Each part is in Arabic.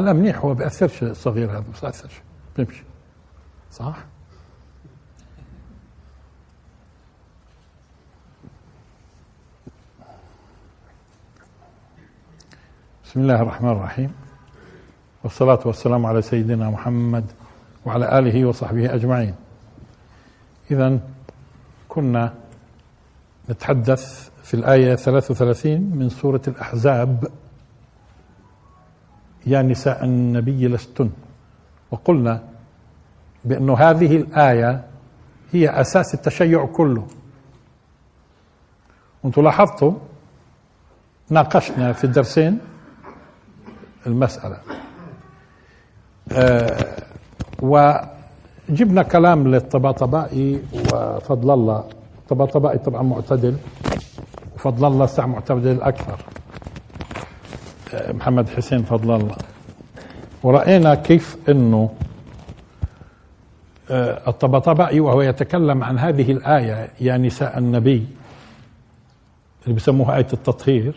لا منيح هو بيأثرش الصغير هذا بس بيأثرش بيمشي. صح؟ بسم الله الرحمن الرحيم. والصلاة والسلام على سيدنا محمد وعلى آله وصحبه أجمعين. إذا كنا نتحدث في الآية 33 من سورة الأحزاب. يا نساء النبي لستن. وقلنا بأن هذه الآية هي أساس التشيع كله. وأنتم لاحظتوا ناقشنا في الدرسين المسألة. آه وجبنا كلام للطباطبائي وفضل الله. الطباطبائي طبعا معتدل وفضل الله سع معتدل أكثر. محمد حسين فضل الله. ورأينا كيف أنه آه الطباطبائي وهو يتكلم عن هذه الآية يا نساء النبي اللي بسموها آية التطهير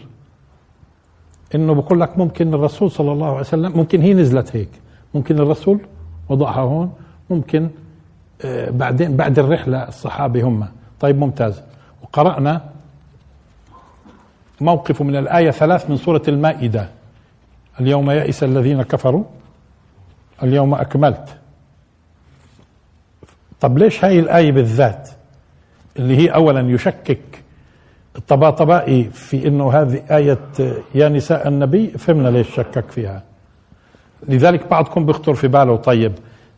إنه بقول لك ممكن الرسول صلى الله عليه وسلم ممكن هي نزلت هيك ممكن الرسول وضعها هون ممكن آه بعدين بعد الرحلة الصحابه هم. طيب ممتاز. وقرأنا موقف من الآية ثلاث من سورة المائدة. اليوم يئس الذين كفروا اليوم أكملت. طب ليش هاي الآية بالذات؟ اللي هي اولا يشكك الطباطبائي في إنه هذه آية يا نساء النبي فهمنا ليش شكك فيها. لذلك بعضكم بيخطر في باله طيب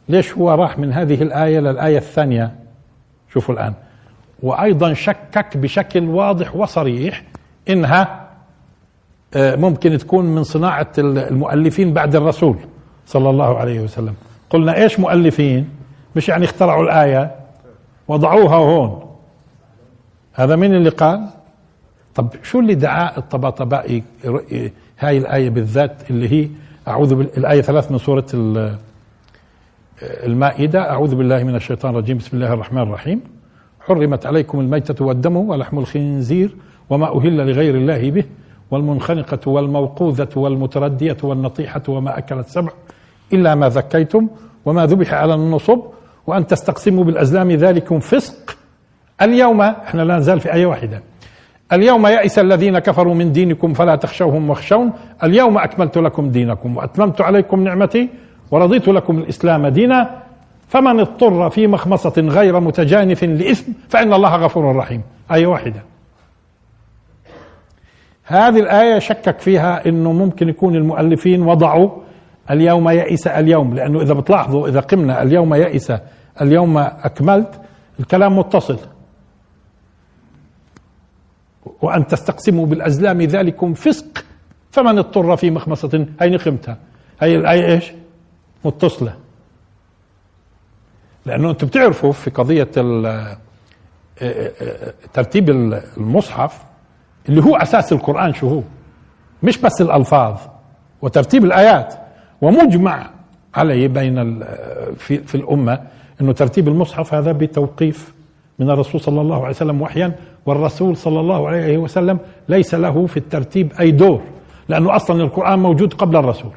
ليش هو راح من هذه الآية للآية الثانية؟ شوفوا الآن. وأيضا شكك بشكل واضح وصريح إنها ممكن تكون من صناعة المؤلفين بعد الرسول صلى الله عليه وسلم. قلنا إيش مؤلفين؟ مش يعني اخترعوا الآية وضعوها هون. هذا مين اللي قال طب شو اللي دعا الطباطبائي هاي الآية بالذات اللي هي أعوذ بالآية ثلاث من سورة المائدة أعوذ بالله من الشيطان الرجيم بسم الله الرحمن الرحيم. حرمت عليكم الميتة والدم ولحم الخنزير وما أهل لغير الله به والمنخنقة والموقوذة والمتردية والنطيحة وما أكلت سبع إلا ما ذكيتم وما ذبح على النصب وأن تستقسموا بالأزلام ذلكم فسق. اليوم إحنا لا نزال في آية واحدة. اليوم يئس الذين كفروا من دينكم فلا تخشوهم واخشون. اليوم أكملت لكم دينكم وأتممت عليكم نعمتي ورضيت لكم الإسلام دينا. فمن اضطر في مخمصة غير متجانف لإثم فإن الله غفور رحيم. آية واحدة. هذه الآية شكك فيها أنه ممكن يكون المؤلفين وضعوا اليوم يئس اليوم لأنه إذا بتلاحظوا إذا قمنا اليوم يئس اليوم أكملت الكلام متصل. وأن تستقسموا بالأزلام ذلكم فسق فمن اضطر في مخمصة؟ هي نخمتها. هي الآية إيش؟ متصلة. لأنه أنتم بتعرفوا في قضية ترتيب المصحف اللي هو أساس القرآن شو هو؟ مش بس الألفاظ وترتيب الآيات. ومجمع عليه بين في, في الأمة أنه ترتيب المصحف هذا بتوقيف من الرسول صلى الله عليه وسلم وحيا والرسول صلى الله عليه وسلم ليس له في الترتيب أي دور لأنه أصلا القرآن موجود قبل الرسول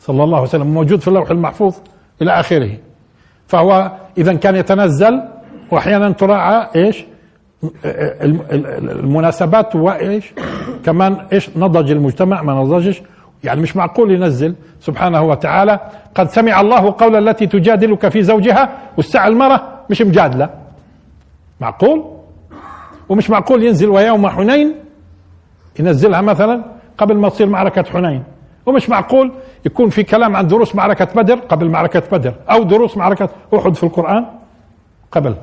صلى الله عليه وسلم موجود في اللوح المحفوظ إلى آخره. فهو إذا كان يتنزل وأحيانا تراعى إيش؟ المناسبات وإيش؟ كمان إيش؟ نضج المجتمع ما نضجش. يعني مش معقول ينزل. سبحانه وتعالى قد سمع الله قول التي تجادلك في زوجها والساعة المرة مش مجادلة. معقول؟ ومش معقول ينزل ويوم حنين ينزلها مثلا قبل ما تصير معركة حنين. ومش معقول يكون في كلام عن دروس معركة بدر قبل معركة بدر أو دروس معركة أحد في القرآن قبل.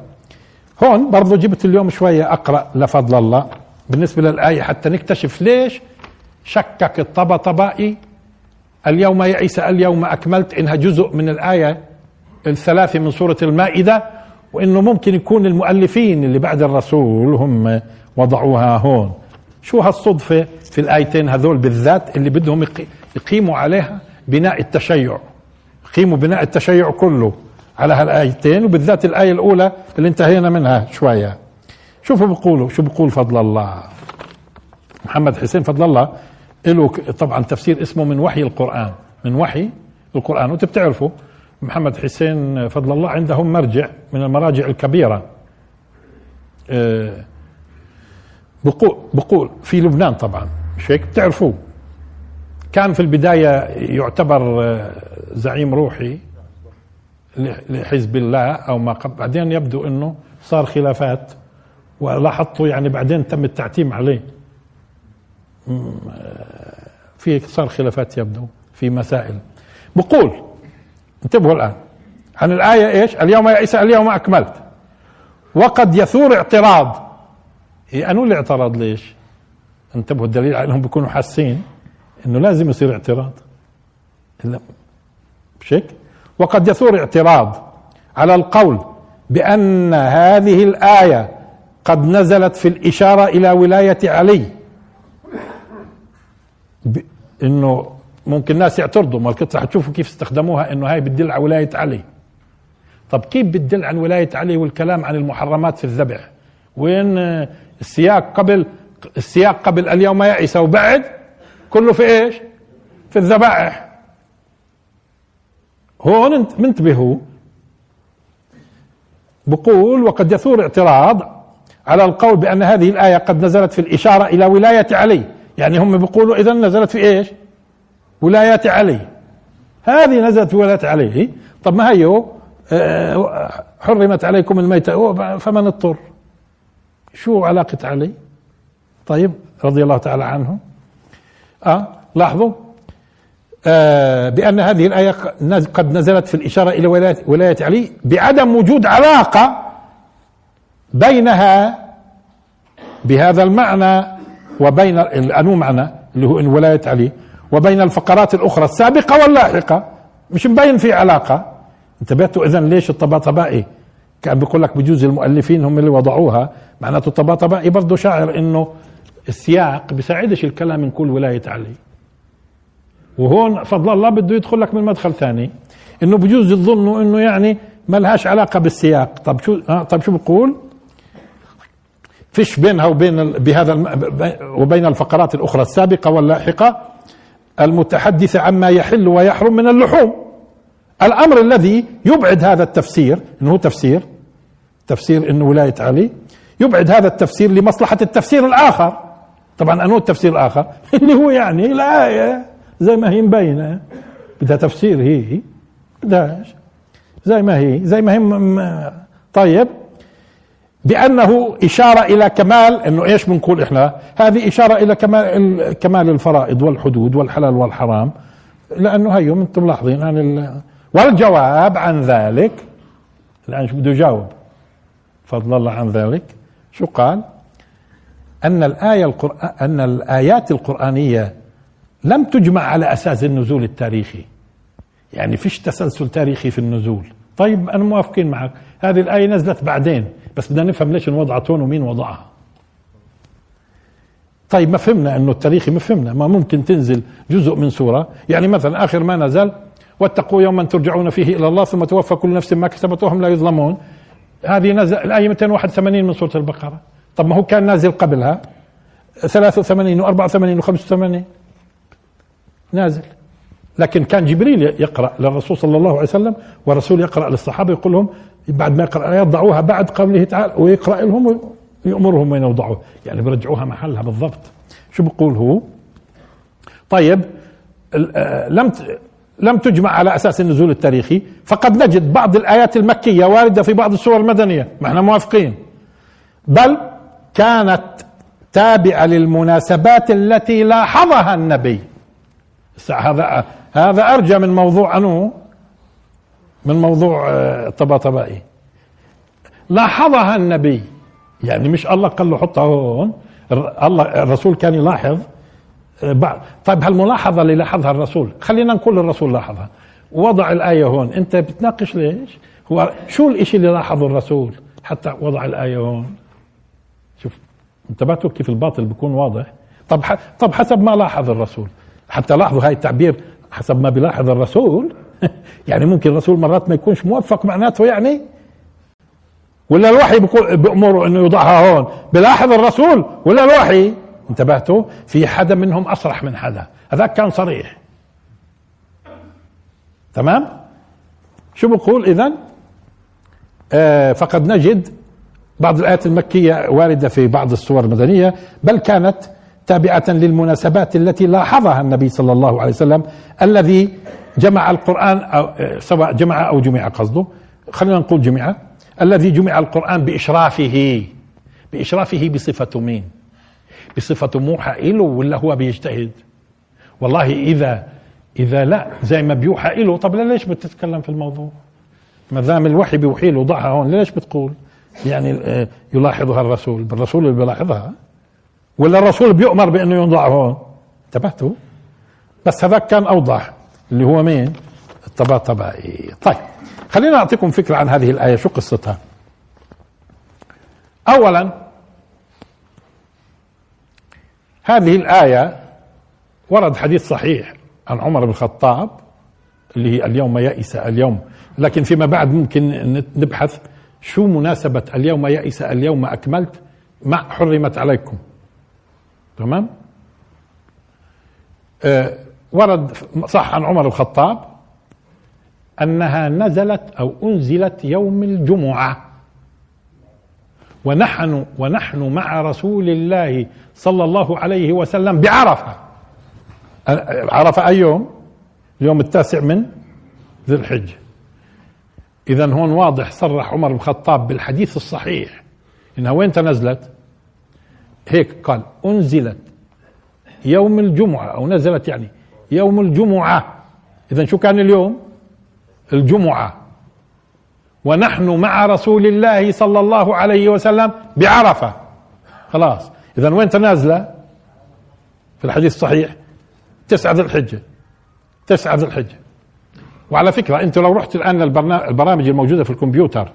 هون برضو جبت اليوم شوية أقرأ لفضل الله. بالنسبة للآية حتى نكتشف ليش شكك الطبطبائي؟ اليوم يئس اليوم أكملت إنها جزء من الآية الثلاثة من سورة المائدة وإنه ممكن يكون المؤلفين اللي بعد الرسول هم وضعوها هون. شو هالصدفة في الآيتين هذول بالذات اللي بدهم يقيموا عليها بناء التشيع؟ يقيموا بناء التشيع كله. على هالآيتين وبالذات الآية الأولى اللي انتهينا منها شوية. شوفوا بيقولوا شو بيقول فضل الله. محمد حسين فضل الله له طبعا تفسير اسمه من وحي القرآن. من وحي القرآن وانت بتعرفوا محمد حسين فضل الله عندهم مرجع من المراجع الكبيرة. آه، بقول بقول في لبنان طبعا مش هيك؟ بتعرفوه كان في البداية يعتبر آه، زعيم روحي لحزب الله أو ما قبل. بعدين يبدو أنه صار خلافات ولاحظته يعني بعدين تم التعتيم عليه. في صار خلافات يبدو في مسائل. بقول انتبهوا الآن عن الآية إيش؟ اليوم عيسى اليوم أكملت. وقد يثور اعتراض. أنو الاعتراض ليش؟ انتبهوا الدليل على أنهم بيكونوا حاسين أنه لازم يصير اعتراض. مش هيك وقد يثور اعتراض على القول بأن هذه الآية قد نزلت في الإشارة إلى ولاية علي. إنه ممكن ناس يعترضوا ما كنت رح تشوفوا كيف استخدموها إنه هاي بتدل على ولاية علي. طب كيف بتدل عن ولاية علي والكلام عن المحرمات في الذبح؟ وين السياق قبل السياق قبل اليوم يئس وبعد؟ كله في إيش؟ في الذبائح. هون منتبهوا. بقول وقد يثور اعتراض على القول بأن هذه الآية قد نزلت في الإشارة إلى ولاية علي. يعني هم بيقولوا إذا نزلت في إيش؟ ولايات علي. هذه نزلت في ولاية علي. طب ما هيو؟ آه، حرمت عليكم الميتة. فمن اضطر؟ شو علاقة علي؟ طيب رضي الله تعالى عنه. آه لاحظوا؟ آه بأن هذه الآية قد نزلت في الإشارة إلى ولاية, ولاية علي بعدم وجود علاقة بينها بهذا المعنى وبين أنو معنى اللي هو إن ولاية علي وبين الفقرات الأخرى السابقة واللاحقة. مش مبين في علاقة. انتبهتوا إذا ليش الطباطبائي كان بيقول لك بجوز المؤلفين هم اللي وضعوها؟ معناته الطباطبائي برضه شاعر إنه السياق بيساعدش الكلام كل ولاية علي. وهون فضل الله بده يدخل لك من مدخل ثاني. إنه بجوز يظنوا إنه يعني ما لهاش علاقة بالسياق. طب شو آه طب شو بقول؟ فيش بينها وبين بهذا وبين الفقرات الأخرى السابقة واللاحقة المتحدثة عما يحل ويحرم من اللحوم. الأمر الذي يبعد هذا التفسير إنه تفسير تفسير انه ولاية علي يبعد هذا التفسير لمصلحة التفسير الآخر. طبعا أنه التفسير الآخر. اللي هو يعني الايه زي ما هي مبينة. بدها تفسير هي. بدهاش. زي ما هي. زي ما هي طيب. بأنه إشارة إلى كمال إنه إيش بنقول إحنا؟ هذه إشارة إلى كمال كمال الفرائض والحدود والحلال والحرام. لأنه هيو أنتم ملاحظين عن والجواب عن ذلك. الآن شو بده يجاوب؟ فضل الله عن ذلك. شو قال؟ أن الآية القرآن أن الآيات القرآنية لم تجمع على أساس النزول التاريخي. يعني فيش تسلسل تاريخي في النزول. طيب أنا موافقين معك. هذه الآية نزلت بعدين بس بدنا نفهم ليش انوضعت هون ومين وضعها. طيب ما فهمنا إنه التاريخي ما فهمنا. ما ممكن تنزل جزء من سورة. يعني مثلا آخر ما نزل واتقوا يوما ترجعون فيه إلى الله ثم توفى كل نفس ما كسبت وهم لا يظلمون. هذه نزل الآية 281 من سورة البقرة. طب ما هو كان نازل قبلها؟ 83 و84 و85 نازل. لكن كان جبريل يقرأ للرسول صلى الله عليه وسلم والرسول يقرأ للصحابة يقول لهم بعد ما يقرا الآيات ضعوها بعد قوله تعالى ويقرأ لهم ويامرهم وين يوضعوها يعني بيرجعوها محلها بالضبط. شو بقول هو؟ طيب آه، لم لم تجمع على أساس النزول التاريخي فقد نجد بعض الآيات المكية واردة في بعض السور المدنية. ما إحنا موافقين. بل كانت تابعة للمناسبات التي لاحظها النبي. هذا هذا أرجى من موضوع أنو؟ من موضوع آه، لاحظها النبي. يعني مش الله قال له حطها هون. الله الرسول كان يلاحظ. آه، طيب هالملاحظه اللي لاحظها الرسول؟ خلينا نقول الرسول لاحظها. وضع الآية هون. أنت بتناقش ليش؟ هو شو الإشي اللي لاحظه الرسول حتى وضع الآية هون؟ شوف انتبهتوا كيف الباطل بيكون واضح؟ طب طب حسب ما لاحظ الرسول. حتى لاحظوا هاي التعبير حسب ما بيلاحظ الرسول. يعني ممكن الرسول مرات ما يكونش موفق معناته يعني؟ ولا الوحي بأمره إنه يوضعها هون. بلاحظ الرسول ولا الوحي؟ انتبهتوا؟ في حدا منهم أصرح من حدا. هذاك كان صريح. تمام؟ شو بقول اذا آه فقد نجد بعض الآيات المكية واردة في بعض السور المدنية بل كانت تابعة للمناسبات التي لاحظها النبي صلى الله عليه وسلم الذي جمع القرآن أو سواء جمع أو جمع قصده خلينا نقول جمع الذي جمع القرآن بإشرافه بإشرافه بصفة مين؟ بصفة موحى له ولا هو بيجتهد؟ والله إذا إذا لا زي ما بيوحى له طب ليش بتتكلم في الموضوع؟ ما دام الوحي بيوحي له ضعها هون ليش بتقول؟ يعني آه، يلاحظها الرسول الرسول اللي بيلاحظها ولا الرسول بيؤمر بأنه يوضع هون انتبهتوا؟ بس هذاك كان أوضح اللي هو مين؟ الطباطبائي طيب خلينا أعطيكم فكرة عن هذه الآية شو قصتها؟ اولا هذه الآية ورد حديث صحيح عن عمر بن الخطاب اللي هي اليوم يئس اليوم لكن فيما بعد ممكن نبحث شو مناسبة اليوم يئس اليوم أكملت مع حرمت عليكم تمام؟ آه ورد صح عن عمر الخطاب أنها نزلت أو أنزلت يوم الجمعة. ونحن ونحن مع رسول الله صلى الله عليه وسلم بعرفة. عرفة أي يوم؟ اليوم التاسع من ذي الحجة. اذا هون واضح صرح عمر بن الخطاب بالحديث الصحيح. إنها وين نزلت؟ هيك قال أنزلت يوم الجمعة أو نزلت يعني يوم الجمعة. اذا شو كان اليوم؟ الجمعة. ونحن مع رسول الله صلى الله عليه وسلم بعرفة. خلاص. اذا وين نازله؟ في الحديث الصحيح. تسعة ذي الحجة. تسعة ذي الحجة. وعلى فكرة أنت لو رحت الآن البرامج الموجودة في الكمبيوتر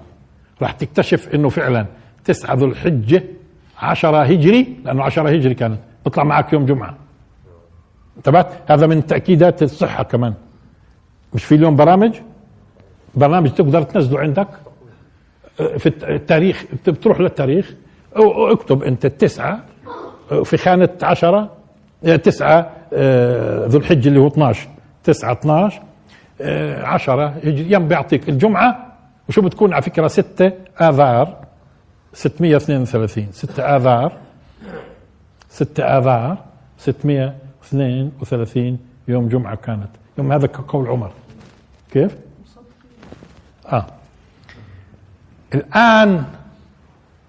راح تكتشف أنه فعلا تسعة ذو الحجة عشرة هجري؟ لأنه عشرة هجري كانت بطلع معك يوم جمعة. انتبهت؟ هذا من تأكيدات الصحة كمان. مش في اليوم برامج؟ برنامج تقدر تنزله عندك. في التاريخ بتروح للتاريخ. اكتب أنت التسعة في خانة عشرة تسعة آه، ذو الحجة اللي هو 12 9 12 10 يم بيعطيك الجمعة. وشو بتكون على فكرة؟ 6 آذار. 632 6 آذار. 6 آذار. 632 يوم جمعة كانت. يوم هذا كقول عمر. كيف؟ آه. الآن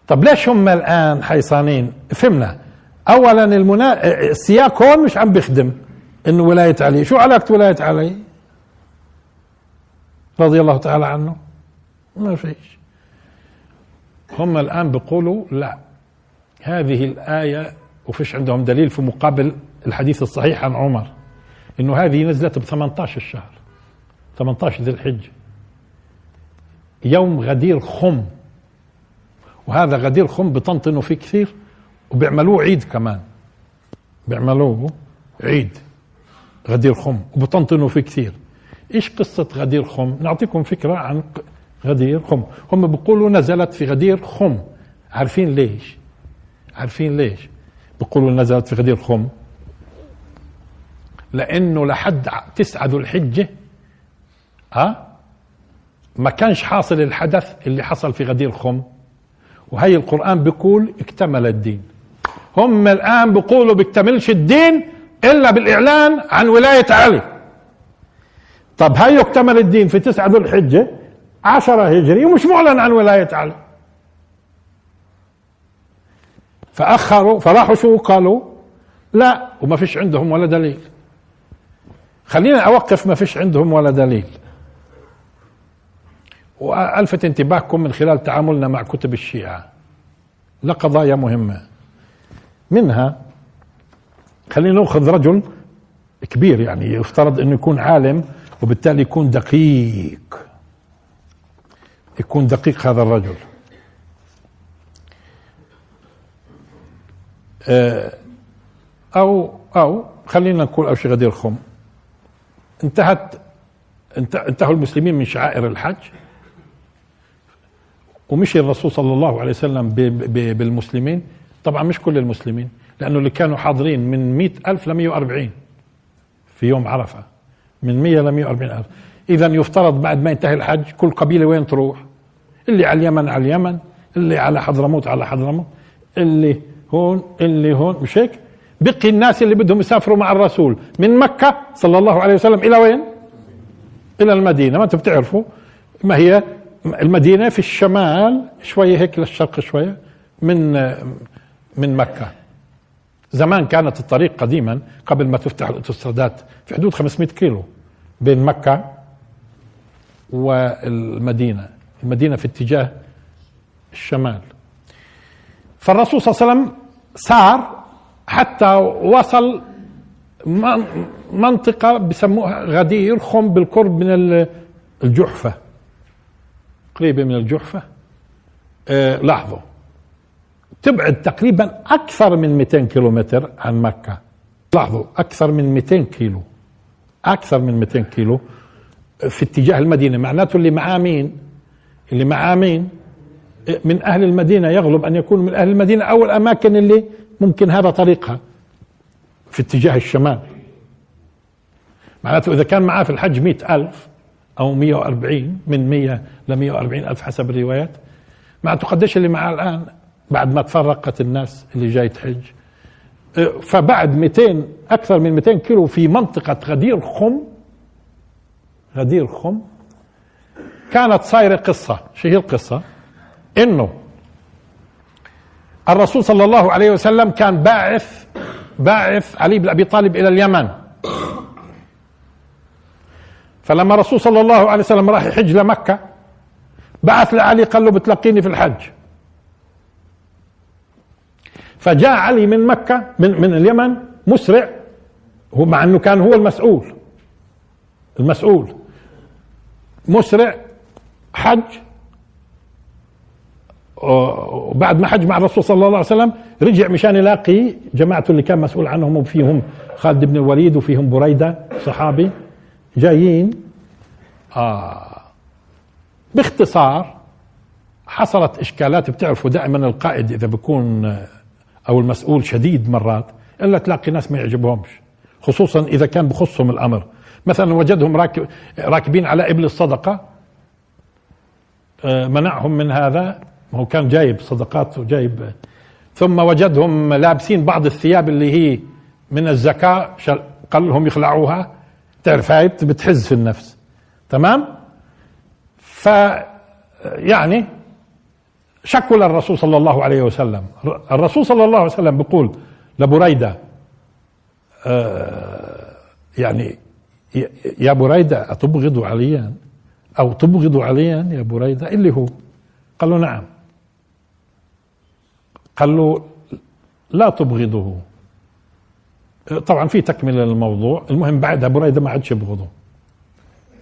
طب ليش هم الآن حيصانين؟ فهمنا. اولا المنا... السياق هون مش عم بيخدم. إنه ولاية علي. شو علاقة ولاية علي؟ رضي الله تعالى عنه. ما فيش هم الآن بيقولوا لا هذه الآية وفيش عندهم دليل في مقابل الحديث الصحيح عن عمر إنه هذه نزلت ب 18 الشهر 18 ذي الحجه يوم غدير خم وهذا غدير خم بطنطنوا فيه كثير وبيعملوه عيد كمان بيعملوه عيد غدير خم وبطنطنوا فيه كثير. إيش قصة غدير خم؟ نعطيكم فكرة عن غدير خم. هم بيقولوا نزلت في غدير خم. عارفين ليش؟ عارفين ليش؟ بيقولوا نزلت في غدير خم. لأنه لحد تسعة ذو الحجة ها ما كانش حاصل الحدث اللي حصل في غدير خم. وهي القرآن بيقول اكتمل الدين. هم الآن بيقولوا بيكتملش الدين إلا بالإعلان عن ولاية علي. طب هاي اكتمل الدين في تسعة ذو الحجة؟ عشرة هجري ومش معلن عن ولاية علي. فأخروا فراحوا شو قالوا؟ لا وما فيش عندهم ولا دليل. خلينا أوقف ما فيش عندهم ولا دليل. وألفت انتباهكم من خلال تعاملنا مع كتب الشيعة. لقضايا مهمة. منها خلينا نأخذ رجل كبير يعني يفترض إنه يكون عالم وبالتالي يكون دقيق. يكون دقيق هذا الرجل. آه، أو أو خلينا نقول أو غدير خم. انتهت انتهوا المسلمين من شعائر الحج. ومشي الرسول صلى الله عليه وسلم بالمسلمين. طبعا مش كل المسلمين لأنه اللي كانوا حاضرين من مئة ألف ل 140 في يوم عرفة. من 100 ل 140 ألف. اذا يفترض بعد ما ينتهي الحج كل قبيلة وين تروح؟ اللي على اليمن على اليمن اللي على حضرموت على حضرموت اللي هون اللي هون مش هيك؟ بقي الناس اللي بدهم يسافروا مع الرسول من مكة صلى الله عليه وسلم إلى وين؟ إلى المدينة. ما أنتم بتعرفوا ما هي المدينة في الشمال شوية هيك للشرق شوية من من مكة. زمان كانت الطريق قديما قبل ما تفتح الاوتوسترادات في حدود 500 كيلو بين مكة والمدينة. المدينة في اتجاه الشمال. فالرسول صلى الله عليه وسلم سار حتى وصل منطقة بسموها غدير خم بالقرب من الجحفة. قريبة من الجحفة. آه لاحظوا. تبعد تقريبا أكثر من 200 كيلومتر عن مكة. لاحظوا أكثر من 200 كيلو. أكثر من 200 كيلو في اتجاه المدينة. معناته اللي معاه مين اللي معاه مين من أهل المدينة يغلب أن يكون من أهل المدينة أو الأماكن اللي ممكن هذا طريقها في اتجاه الشمال. معناته إذا كان معاه في الحج مئة ألف أو مئة وأربعين من مئة لمئة وأربعين ألف حسب الروايات. معناته قديش اللي معاه الآن؟ بعد ما تفرقت الناس اللي جاي تحج. فبعد 200 أكثر من 200 كيلو في منطقة غدير خم. غدير خم. كانت صايرة قصة. شو هي القصة؟ إنه الرسول صلى الله عليه وسلم كان باعث باعث علي بن أبي طالب إلى اليمن. فلما الرسول صلى الله عليه وسلم راح يحج لمكة بعث لعلي قال له بتلقيني في الحج. فجاء علي من مكة من من اليمن مسرع هو مع إنه كان هو المسؤول. المسؤول. مسرع حج وبعد ما حج مع الرسول صلى الله عليه وسلم رجع مشان يلاقي جماعته اللي كان مسؤول عنهم وفيهم خالد بن الوليد وفيهم بريدة صحابي جايين. آه باختصار حصلت إشكالات بتعرفوا دائما القائد إذا بيكون أو المسؤول شديد مرات إلا تلاقي ناس ما يعجبهمش خصوصا إذا كان بخصهم الأمر. مثلا وجدهم راكب راكبين على إبل الصدقة آه، منعهم من هذا. هو كان جايب صدقات وجايب ثم وجدهم لابسين بعض الثياب اللي هي من الزكاة قال لهم يخلعوها. تعرف هاي بتحز في النفس. تمام؟ ف يعني شكوا للرسول صلى الله عليه وسلم. الرسول صلى الله عليه وسلم بيقول لبريدة آه يعني يا بريدة أتبغض عليا؟ أو تبغض عليا يا بريدة اللي هو. قال له نعم. قال له لا تبغضه. طبعا في تكملة للموضوع. المهم بعدها بريدة ما عادش يبغضه.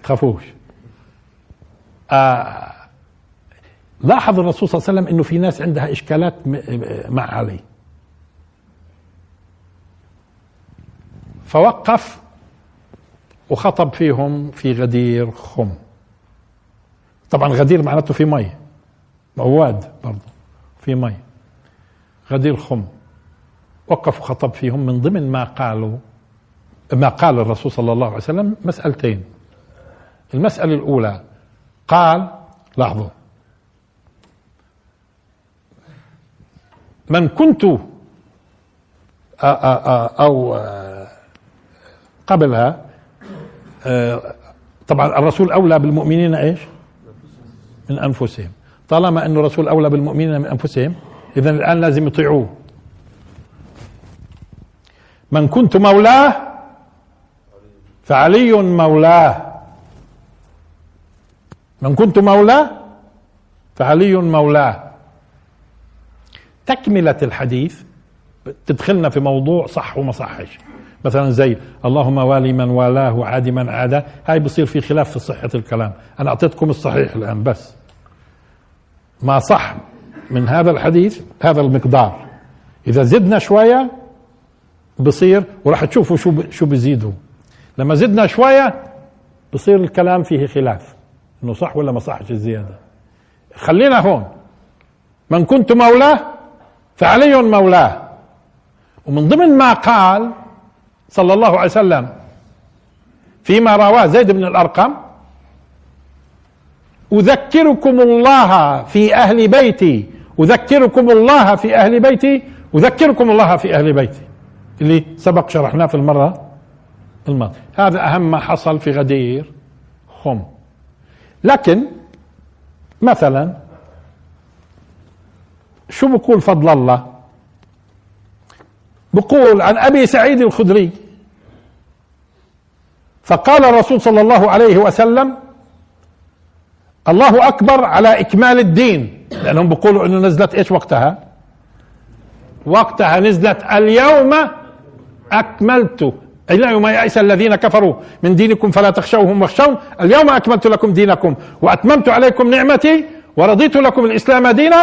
تخافوش آه لاحظ الرسول صلى الله عليه وسلم إنه في ناس عندها إشكالات مع علي. فوقف وخطب فيهم في غدير خم. طبعا غدير معناته في مي. مواد برضه في مي. غدير خم. وقف وخطب فيهم من ضمن ما قالوا ما قال الرسول صلى الله عليه وسلم مسألتين. المسألة الأولى قال لاحظوا. من كنت أو قبلها طبعا الرسول أولى بالمؤمنين إيش؟ من أنفسهم. طالما أنه الرسول أولى بالمؤمنين من أنفسهم إذا الآن لازم يطيعوه. من كنت مولاه فعلي مولاه. من كنت مولاه فعلي مولاه. تكملة الحديث تدخلنا في موضوع صح وما صحش. مثلا زي اللهم والي من والاه وعادي من عاداه. هاي بصير في خلاف في صحة الكلام. أنا أعطيتكم الصحيح الآن بس. ما صح من هذا الحديث هذا المقدار. إذا زدنا شوية بصير وراح تشوفوا شو شو بزيدوا. لما زدنا شوية بصير الكلام فيه خلاف. إنه صح ولا ما صحش الزيادة؟ خلينا هون. من كنت مولاه فعلي مولاه. ومن ضمن ما قال صلى الله عليه وسلم فيما رواه زيد بن الأرقم أذكركم الله في أهل بيتي أذكركم الله في أهل بيتي أذكركم الله في أهل بيتي. اللي سبق شرحناه في المرة الماضية. هذا أهم ما حصل في غدير خم. لكن مثلا شو بقول فضل الله؟ بقول عن أبي سعيد الخدري. فقال الرسول صلى الله عليه وسلم الله أكبر على إكمال الدين. لأنهم بيقولوا إنه نزلت إيش وقتها؟ وقتها نزلت اليوم أكملت. اليوم يئس الذين كفروا من دينكم فلا تخشوهم واخشون. اليوم أكملت لكم دينكم وأتممت عليكم نعمتي ورضيت لكم الإسلام دينا.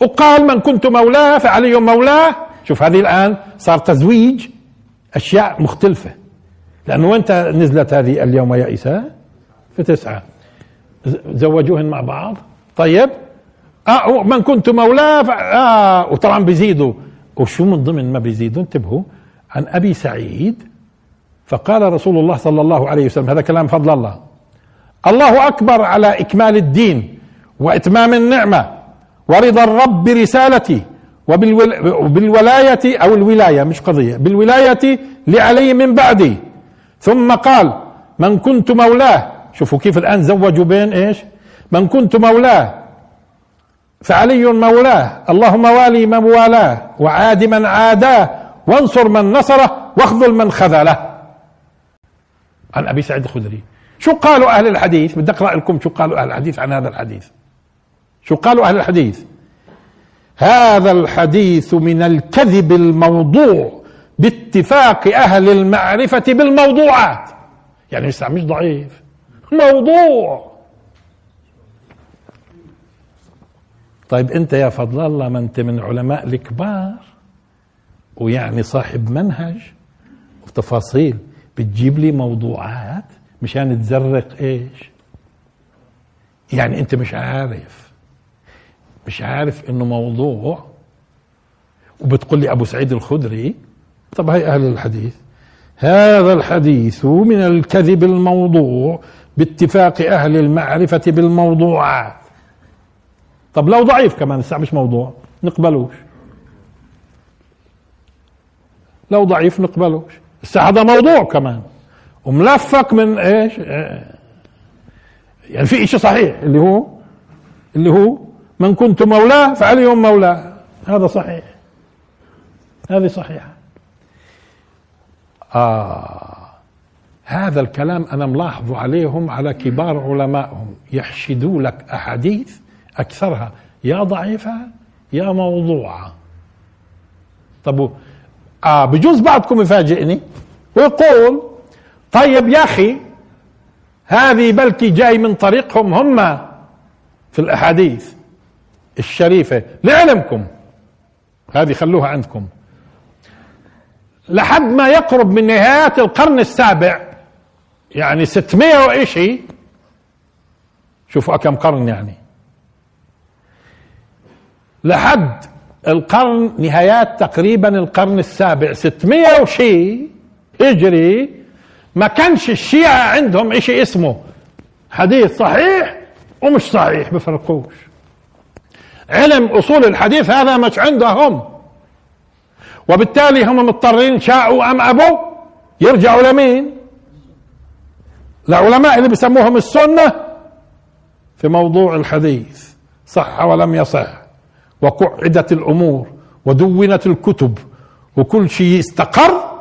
وقال من كنت مولاه فعلي مولاه شوف هذه الآن صار تزويج أشياء مختلفة. لأنه وين نزلت هذه اليوم يئس في تسعة. زوجوهن مع بعض. طيب آه من كنت مولاه آه وطبعا بيزيدوا. وشو من ضمن ما بيزيدوا؟ انتبهوا عن أبي سعيد فقال رسول الله صلى الله عليه وسلم هذا كلام فضل الله. الله أكبر على إكمال الدين وإتمام النعمة ورضا الرب برسالتي وبالولاية أو الولاية مش قضية بالولاية لعلي من بعدي. ثم قال من كنت مولاه شوفوا كيف الآن زوجوا بين إيش؟ من كنت مولاه فعلي مولاه اللهم والي من والاه وعاد من عاداه وانصر من نصره واخذل من خذله. عن أبي سعيد الخدري. شو قالوا أهل الحديث؟ بدي أقرأ لكم شو قالوا أهل الحديث عن هذا الحديث. شو قالوا أهل الحديث؟ هذا الحديث من الكذب الموضوع باتفاق أهل المعرفة بالموضوعات. يعني مش مش ضعيف. موضوع. طيب أنت يا فضل الله ما أنت من علماء الكبار ويعني صاحب منهج وتفاصيل. بتجيب لي موضوعات مشان تزرق إيش؟ يعني أنت مش عارف. مش عارف إنه موضوع. وبتقول لي أبو سعيد الخدري طب هاي أهل الحديث. هذا الحديث من الكذب الموضوع باتفاق أهل المعرفة بالموضوعات. طب لو ضعيف كمان الساعة مش موضوع نقبلوش. لو ضعيف نقبلوش. الساعة هذا موضوع كمان. وملفق من إيش؟ يعني في شيء صحيح اللي هو اللي هو من كنت مولاه فعلي مولاه. هذا صحيح. هذه صحيحة. آه هذا الكلام أنا ملاحظ عليهم على كبار علمائهم. يحشدوا لك أحاديث أكثرها. يا ضعيفة يا موضوعة. طب آه بجوز بعضكم يفاجئني. ويقول طيب يا أخي هذه بلكي جاي من طريقهم هم في الأحاديث. الشريفة لعلمكم. هذه خلوها عندكم. لحد ما يقرب من نهايات القرن السابع يعني 600 وإشي شوفوا كم قرن يعني. لحد القرن نهايات تقريبا القرن السابع 600 وشي هجري. ما كانش الشيعة عندهم إشي اسمه. حديث صحيح ومش صحيح بفرقوش علم أصول الحديث هذا مش عندهم. وبالتالي هم مضطرين شاءوا أم أبوا يرجعوا لمين؟ العلماء اللي بيسموهم السنة في موضوع الحديث صح ولم يصح. وقعدت الأمور ودونت الكتب وكل شيء استقر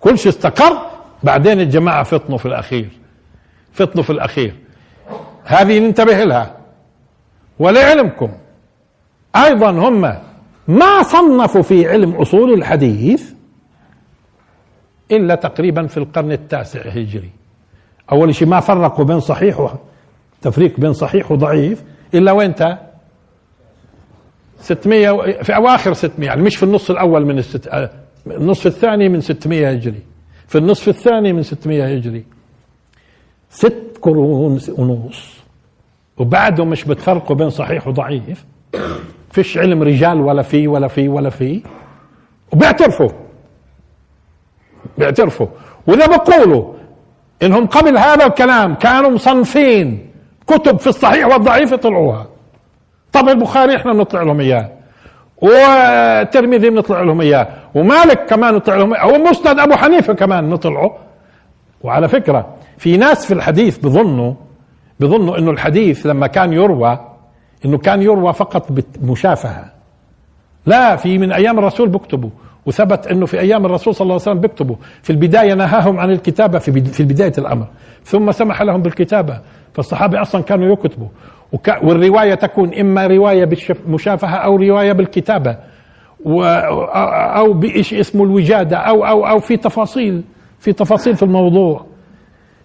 كل شيء استقر بعدين الجماعة فطنوا في الأخير. فطنوا في الأخير. هذه ننتبه لها. ولعلمكم أيضا هم ما صنفوا في علم أصول الحديث إلا تقريبا في القرن التاسع هجري. أول شيء ما فرقوا بين صحيح و... تفريق بين صحيح وضعيف. إلا وين 600 و... في أواخر 600 يعني مش في النص الأول من الست... آه، النصف الثاني من 600 هجري. في النصف الثاني من 600 هجري. ست قرون ونص. وبعدهم مش بتفرقوا بين صحيح وضعيف. فيش علم رجال ولا في ولا في ولا في. وبيعترفوا. بيعترفوا. وإذا بقولوا إنهم قبل هذا الكلام كانوا مصنفين كتب في الصحيح والضعيف يطلعوها. طب البخاري إحنا بنطلع لهم إياه. والترمذي بنطلع لهم إياه. ومالك كمان نطلع لهم إياه. ومسند أبو حنيفة كمان نطلعه. وعلى فكرة في ناس في الحديث بظنوا بظنوا إنه الحديث لما كان يروى إنه كان يروى فقط بمشافهة. لا في من أيام الرسول بيكتبوا وثبت إنه في أيام الرسول صلى الله عليه وسلم بيكتبوا في البداية نهاهم عن الكتابة في في بداية الأمر. ثم سمح لهم بالكتابة فالصحابة أصلا كانوا يكتبوا. والرواية تكون إما رواية بالمشافهه أو رواية بالكتابة أو بشيء اسمه الوجادة أو أو أو في تفاصيل في تفاصيل في الموضوع.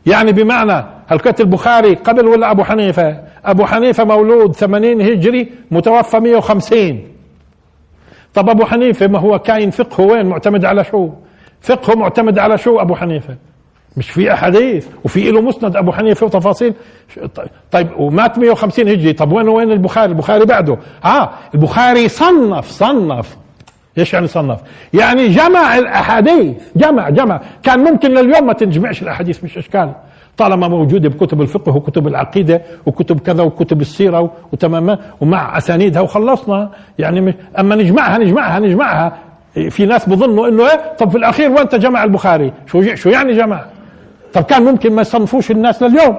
يعني بمعنى هل كتب البخاري قبل ولا أبو حنيفة؟ أبو حنيفة مولود 80 هجري متوفى 150 طب أبو حنيفة ما هو كاين فقهه وين معتمد على شو؟ فقهه معتمد على شو أبو حنيفة؟ مش في أحاديث وفي له مسند أبو حنيفة وتفاصيل. طيب ومات 150 هجري طب وين وين البخاري؟ البخاري بعده. آه البخاري صنف صنف. إيش يعني صنف؟ يعني جمع الأحاديث جمع جمع. كان ممكن لليوم ما تنجمعش الأحاديث مش إشكال. طالما موجودة بكتب الفقه وكتب العقيدة وكتب كذا وكتب السيرة وتماما ومع أسانيدها وخلصنا. يعني أما نجمعها نجمعها نجمعها. في ناس بظنوا إنه إيه؟ طب في الأخير وين جمع البخاري؟ شو شو يعني جمع؟ طب كان ممكن ما يصنفوش الناس لليوم.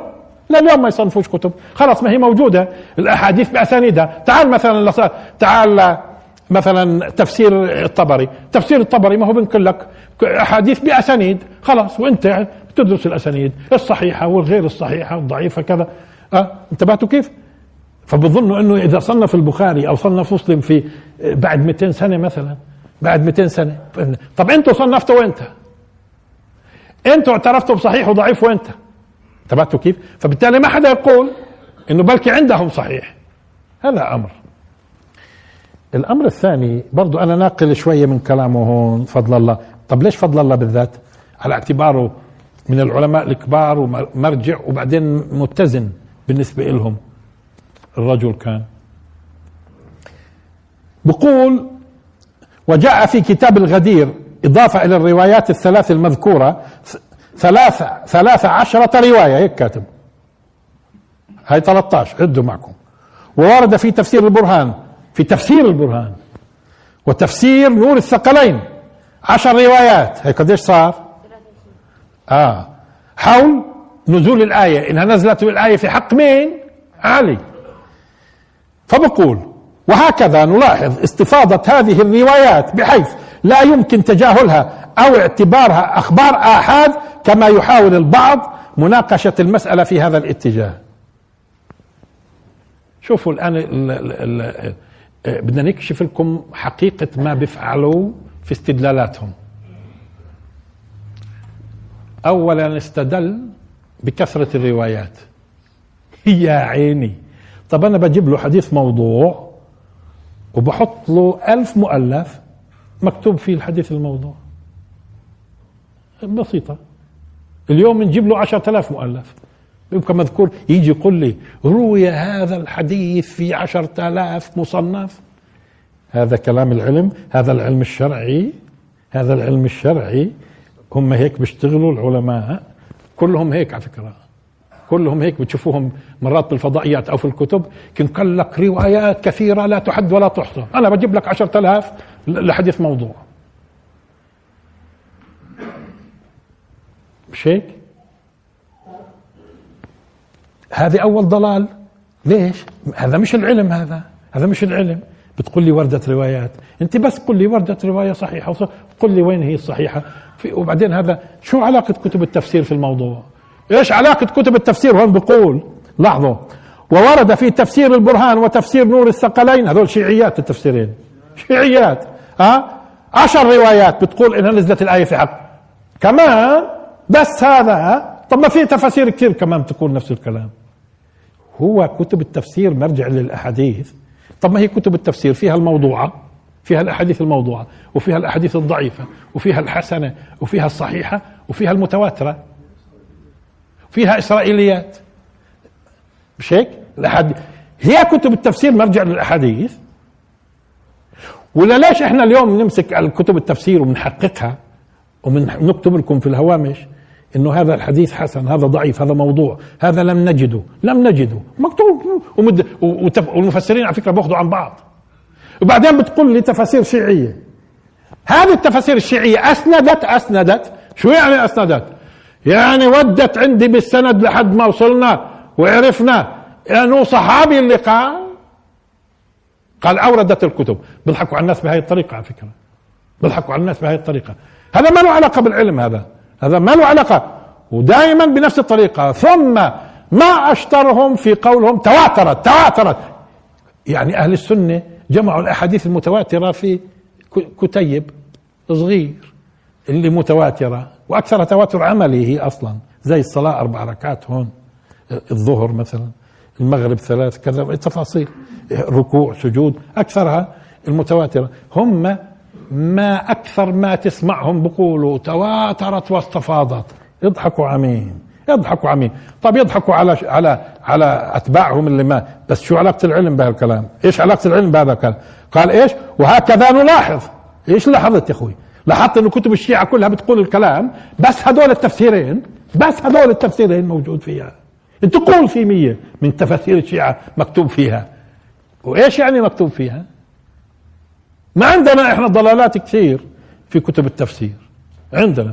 لليوم ما يصنفوش كتب. خلاص ما هي موجودة. الأحاديث بأسانيدها. تعال مثلا تعال مثلا تفسير الطبري. تفسير الطبري ما هو بنقول لك أحاديث بأسانيد. خلاص وانت تدرس الأسانيد الصحيحة والغير الصحيحة والضعيفة كذا. أه؟ انتبهتوا كيف؟ فبظنوا أنه إذا صنف البخاري أو صنف مسلم في بعد 200 سنة مثلا بعد 200 سنة طب أنتوا صنفتوا وانت؟ أنتوا اعترفتوا بصحيح وضعيف وانت؟ انتبهتوا كيف؟ فبالتالي ما حدا يقول إنه بلكي عندهم صحيح. هذا أمر. الأمر الثاني برضو أنا ناقل شوية من كلامه هون فضل الله. طب ليش فضل الله بالذات؟ على اعتباره من العلماء الكبار ومرجع وبعدين متزن بالنسبة لهم الرجل كان. بقول وجاء في كتاب الغدير إضافة إلى الروايات الثلاث المذكورة ثلاثة ثلاثة عشرة رواية. هيك كاتب. هاي 13 عدوا معكم. وورد في تفسير البرهان في تفسير البرهان وتفسير نور الثقلين. عشر روايات. هي قديش صار؟ آه. حول نزول الآية. إنها نزلت الآية في حق مين؟ علي. فبقول وهكذا نلاحظ استفاضة هذه الروايات بحيث لا يمكن تجاهلها أو اعتبارها أخبار آحاد كما يحاول البعض مناقشة المسألة في هذا الاتجاه. شوفوا الآن ال ال ال بدنا نكشف لكم حقيقة ما بيفعلوا في استدلالاتهم. اولا استدل بكثرة الروايات. يا عيني. طب أنا بجيب له حديث موضوع وبحط له ألف مؤلف مكتوب فيه الحديث الموضوع. بسيطة. اليوم نجيب له عشرة آلاف مؤلف. يبقى مذكور يجي يقول لي روي هذا الحديث في عشرة آلاف مصنف. هذا كلام العلم هذا العلم الشرعي هذا العلم الشرعي. هم هيك بيشتغلوا العلماء كلهم هيك على فكرة. كلهم هيك بتشوفوهم مرات بالفضائيات أو في الكتب كن قال لك روايات كثيرة لا تحد ولا تحصى. أنا بجيب لك عشرة آلاف لحديث موضوع. مش هيك؟ هذه أول ضلال. ليش؟ هذا مش العلم هذا. هذا مش العلم. بتقول لي وردت روايات. أنت بس قل لي وردت رواية صحيحة قل لي وين هي الصحيحة. في وبعدين هذا شو علاقة كتب التفسير في الموضوع؟ إيش علاقة كتب التفسير؟ هون بقول لاحظوا. وورد في تفسير البرهان وتفسير نور الثقلين. هذول شيعيات التفسيرين. شيعيات. ها؟ عشر روايات بتقول إنها نزلت الآية في حق. كمان بس هذا طب ما في تفاسير كثير كمان بتقول نفس الكلام. هو كتب التفسير مرجع للأحاديث. طب ما هي كتب التفسير؟ فيها الموضوعة فيها الأحاديث الموضوعة وفيها الأحاديث الضعيفة وفيها الحسنة وفيها الصحيحة وفيها المتواترة. فيها إسرائيليات. مش هيك؟ الأحاديث هي كتب التفسير مرجع للأحاديث. ولا ليش إحنا اليوم نمسك الكتب التفسير وبنحققها وبنكتب لكم في الهوامش؟ إنه هذا الحديث حسن هذا ضعيف هذا موضوع هذا لم نجده لم نجده. مكتوب ومد والمفسرين على فكرة بياخذوا عن بعض. وبعدين بتقول لي تفاسير شيعية. هذه التفاسير الشيعية أسندت أسندت. شو يعني أسندت؟ يعني ودت عندي بالسند لحد ما وصلنا وعرفنا. انه صحابي اللي قال قال أوردت الكتب. بيضحكوا على الناس بهذه الطريقة على فكرة. بيضحكوا على الناس بهذه الطريقة. هذا ما له علاقة بالعلم هذا. هذا ما له علاقة. ودائما بنفس الطريقة. ثم ما أشترهم في قولهم تواترت تواترت. يعني أهل السنة جمعوا الأحاديث المتواترة في كتيب صغير. اللي متواترة. وأكثر تواتر عملي هي أصلا. زي الصلاة أربع ركعات هون. الظهر مثلا. المغرب ثلاث كذا. التفاصيل ركوع سجود. أكثرها المتواترة. هم ما أكثر ما تسمعهم بقولوا تواترت واستفاضت. يضحكوا عمين يضحكوا عمين. طب يضحكوا على على على أتباعهم اللي ما بس شو علاقة العلم بهالكلام؟ إيش علاقة العلم بهذا الكلام؟ قال إيش؟ وهكذا نلاحظ. إيش لاحظت يا أخوي؟ لاحظت إنه كتب الشيعة كلها بتقول الكلام بس هدول التفسيرين بس هدول التفسيرين موجود فيها. تقول في مية من تفاسير الشيعة مكتوب فيها. وإيش يعني مكتوب فيها؟ ما عندنا إحنا ضلالات كثير في كتب التفسير. عندنا.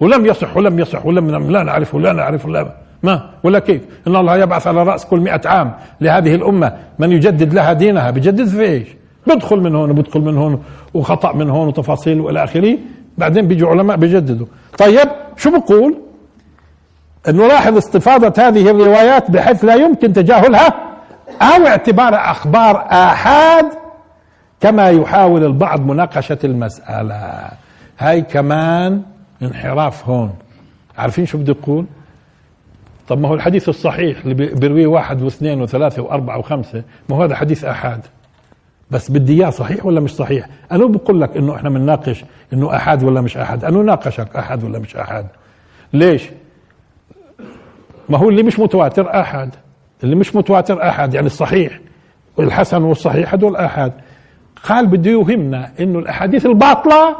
ولم يصح ولم يصح ولم لا نعرف ولا نعرف ولا ما؟ ولا كيف؟ إن الله يبعث على رأس كل مئة عام لهذه الأمة من يجدد لها دينها بجدد في إيش؟ بدخل من هون وبدخل من هون وخطأ من هون وتفاصيل وإلى آخره. بعدين بيجوا علماء بيجددوا. طيب شو بقول؟ نلاحظ استفاضة هذه الروايات بحيث لا يمكن تجاهلها أو اعتبار أخبار آحاد كما يحاول البعض مناقشة المسألة. هاي كمان انحراف هون. عارفين شو بده يقول؟ طب ما هو الحديث الصحيح اللي بيرويه واحد واثنين وثلاثة وأربعة وخمسة ما هو هذا حديث آحاد؟ بس بدي إياه صحيح ولا مش صحيح؟ أنا بقول لك إنه إحنا بنناقش إنه أحاد ولا مش أحاد أنا ناقشك أحاد ولا مش أحاد. ليش؟ ما هو اللي مش متواتر أحاد. اللي مش متواتر أحاد يعني الصحيح. والحسن والصحيح هدول أحاد. قال بده يوهمنا إنه الأحاديث الباطلة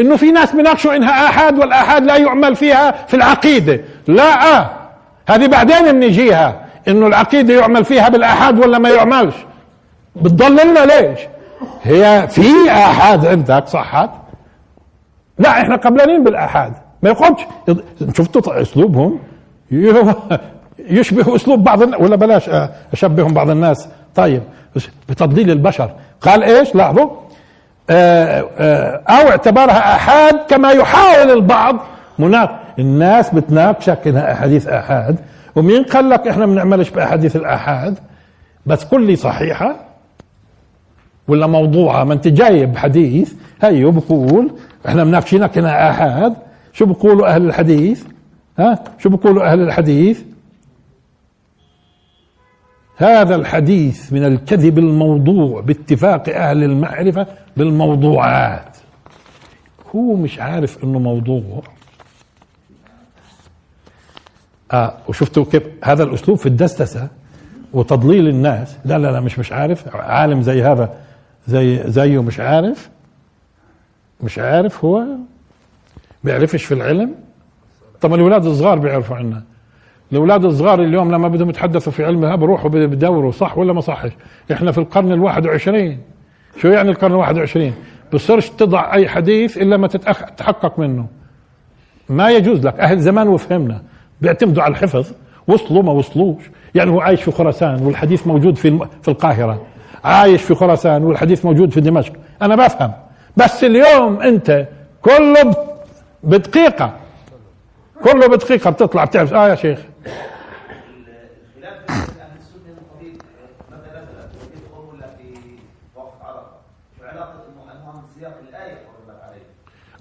إنه في ناس بيناقشوا إنها آحاد والآحاد لا يعمل فيها في العقيدة. لا آه. هذه بعدين بنجيها إنه العقيدة يعمل فيها بالآحاد ولا ما يعملش. بتضللنا ليش؟ هي في آحاد عندك صحت لا إحنا قبلانين بالآحاد. ما يقعدش شفتوا أسلوبهم؟ يشبه أسلوب بعض ولا بلاش أشبههم بعض الناس. طيب بتضليل البشر. قال إيش؟ لاحظوا. آه، آه، أو اعتبرها أحاد كما يحاول البعض. مناق الناس بتناقشك إنها أحاديث أحاد. ومين قال لك إحنا ما بنعملش بأحاديث الأحاد؟ بس كل صحيحة. ولا موضوعة؟ ما أنت جايب حديث هيو بقول إحنا مناقشينك هنا أحاد. شو بقولوا أهل الحديث؟ ها؟ شو بقولوا أهل الحديث؟ هذا الحديث من الكذب الموضوع باتفاق أهل المعرفة بالموضوعات. هو مش عارف إنه موضوع. آه وشفتوا كيف هذا الأسلوب في الدستسة وتضليل الناس؟ لا لا لا مش مش عارف. عالم زي هذا زي زيه مش عارف. مش عارف هو بيعرفش في العلم؟ طب الاولاد الصغار بيعرفوا عنا. الأولاد الصغار اليوم لما بدهم يتحدثوا في علم بروحوا بدوروا صح ولا ما صحش؟ إحنا في القرن الواحد وعشرين. شو يعني القرن الواحد وعشرين؟ بصيرش تضع أي حديث إلا ما تتحقق منه. ما يجوز لك. أهل زمان وفهمنا. بيعتمدوا على الحفظ. وصلوا ما وصلوش. يعني هو عايش في خراسان والحديث موجود في في القاهرة. عايش في خراسان والحديث موجود في دمشق. أنا بفهم. بس اليوم أنت كله بدقيقة. كله بدقيقة بتطلع بتعرف آه يا شيخ.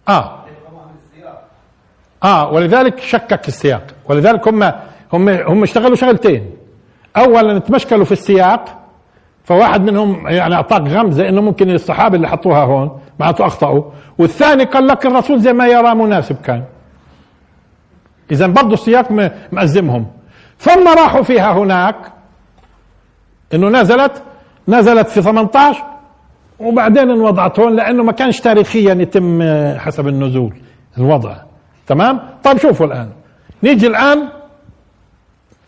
آه. آه ولذلك شكك السياق. ولذلك هم هم هم اشتغلوا شغلتين. اولا تمشكلوا في السياق فواحد منهم يعني أعطاك غمزة إنه ممكن الصحابة اللي حطوها هون معناته أخطأوا. والثاني قال لك الرسول زي ما يرى مناسب كان. اذا برضه السياق مأزمهم. ثم راحوا فيها هناك؟ إنه نزلت نزلت في 18 وبعدين انوضعت هون لأنه ما كانش تاريخيا يتم حسب النزول الوضع. تمام؟ طيب شوفوا الآن. نيجي الآن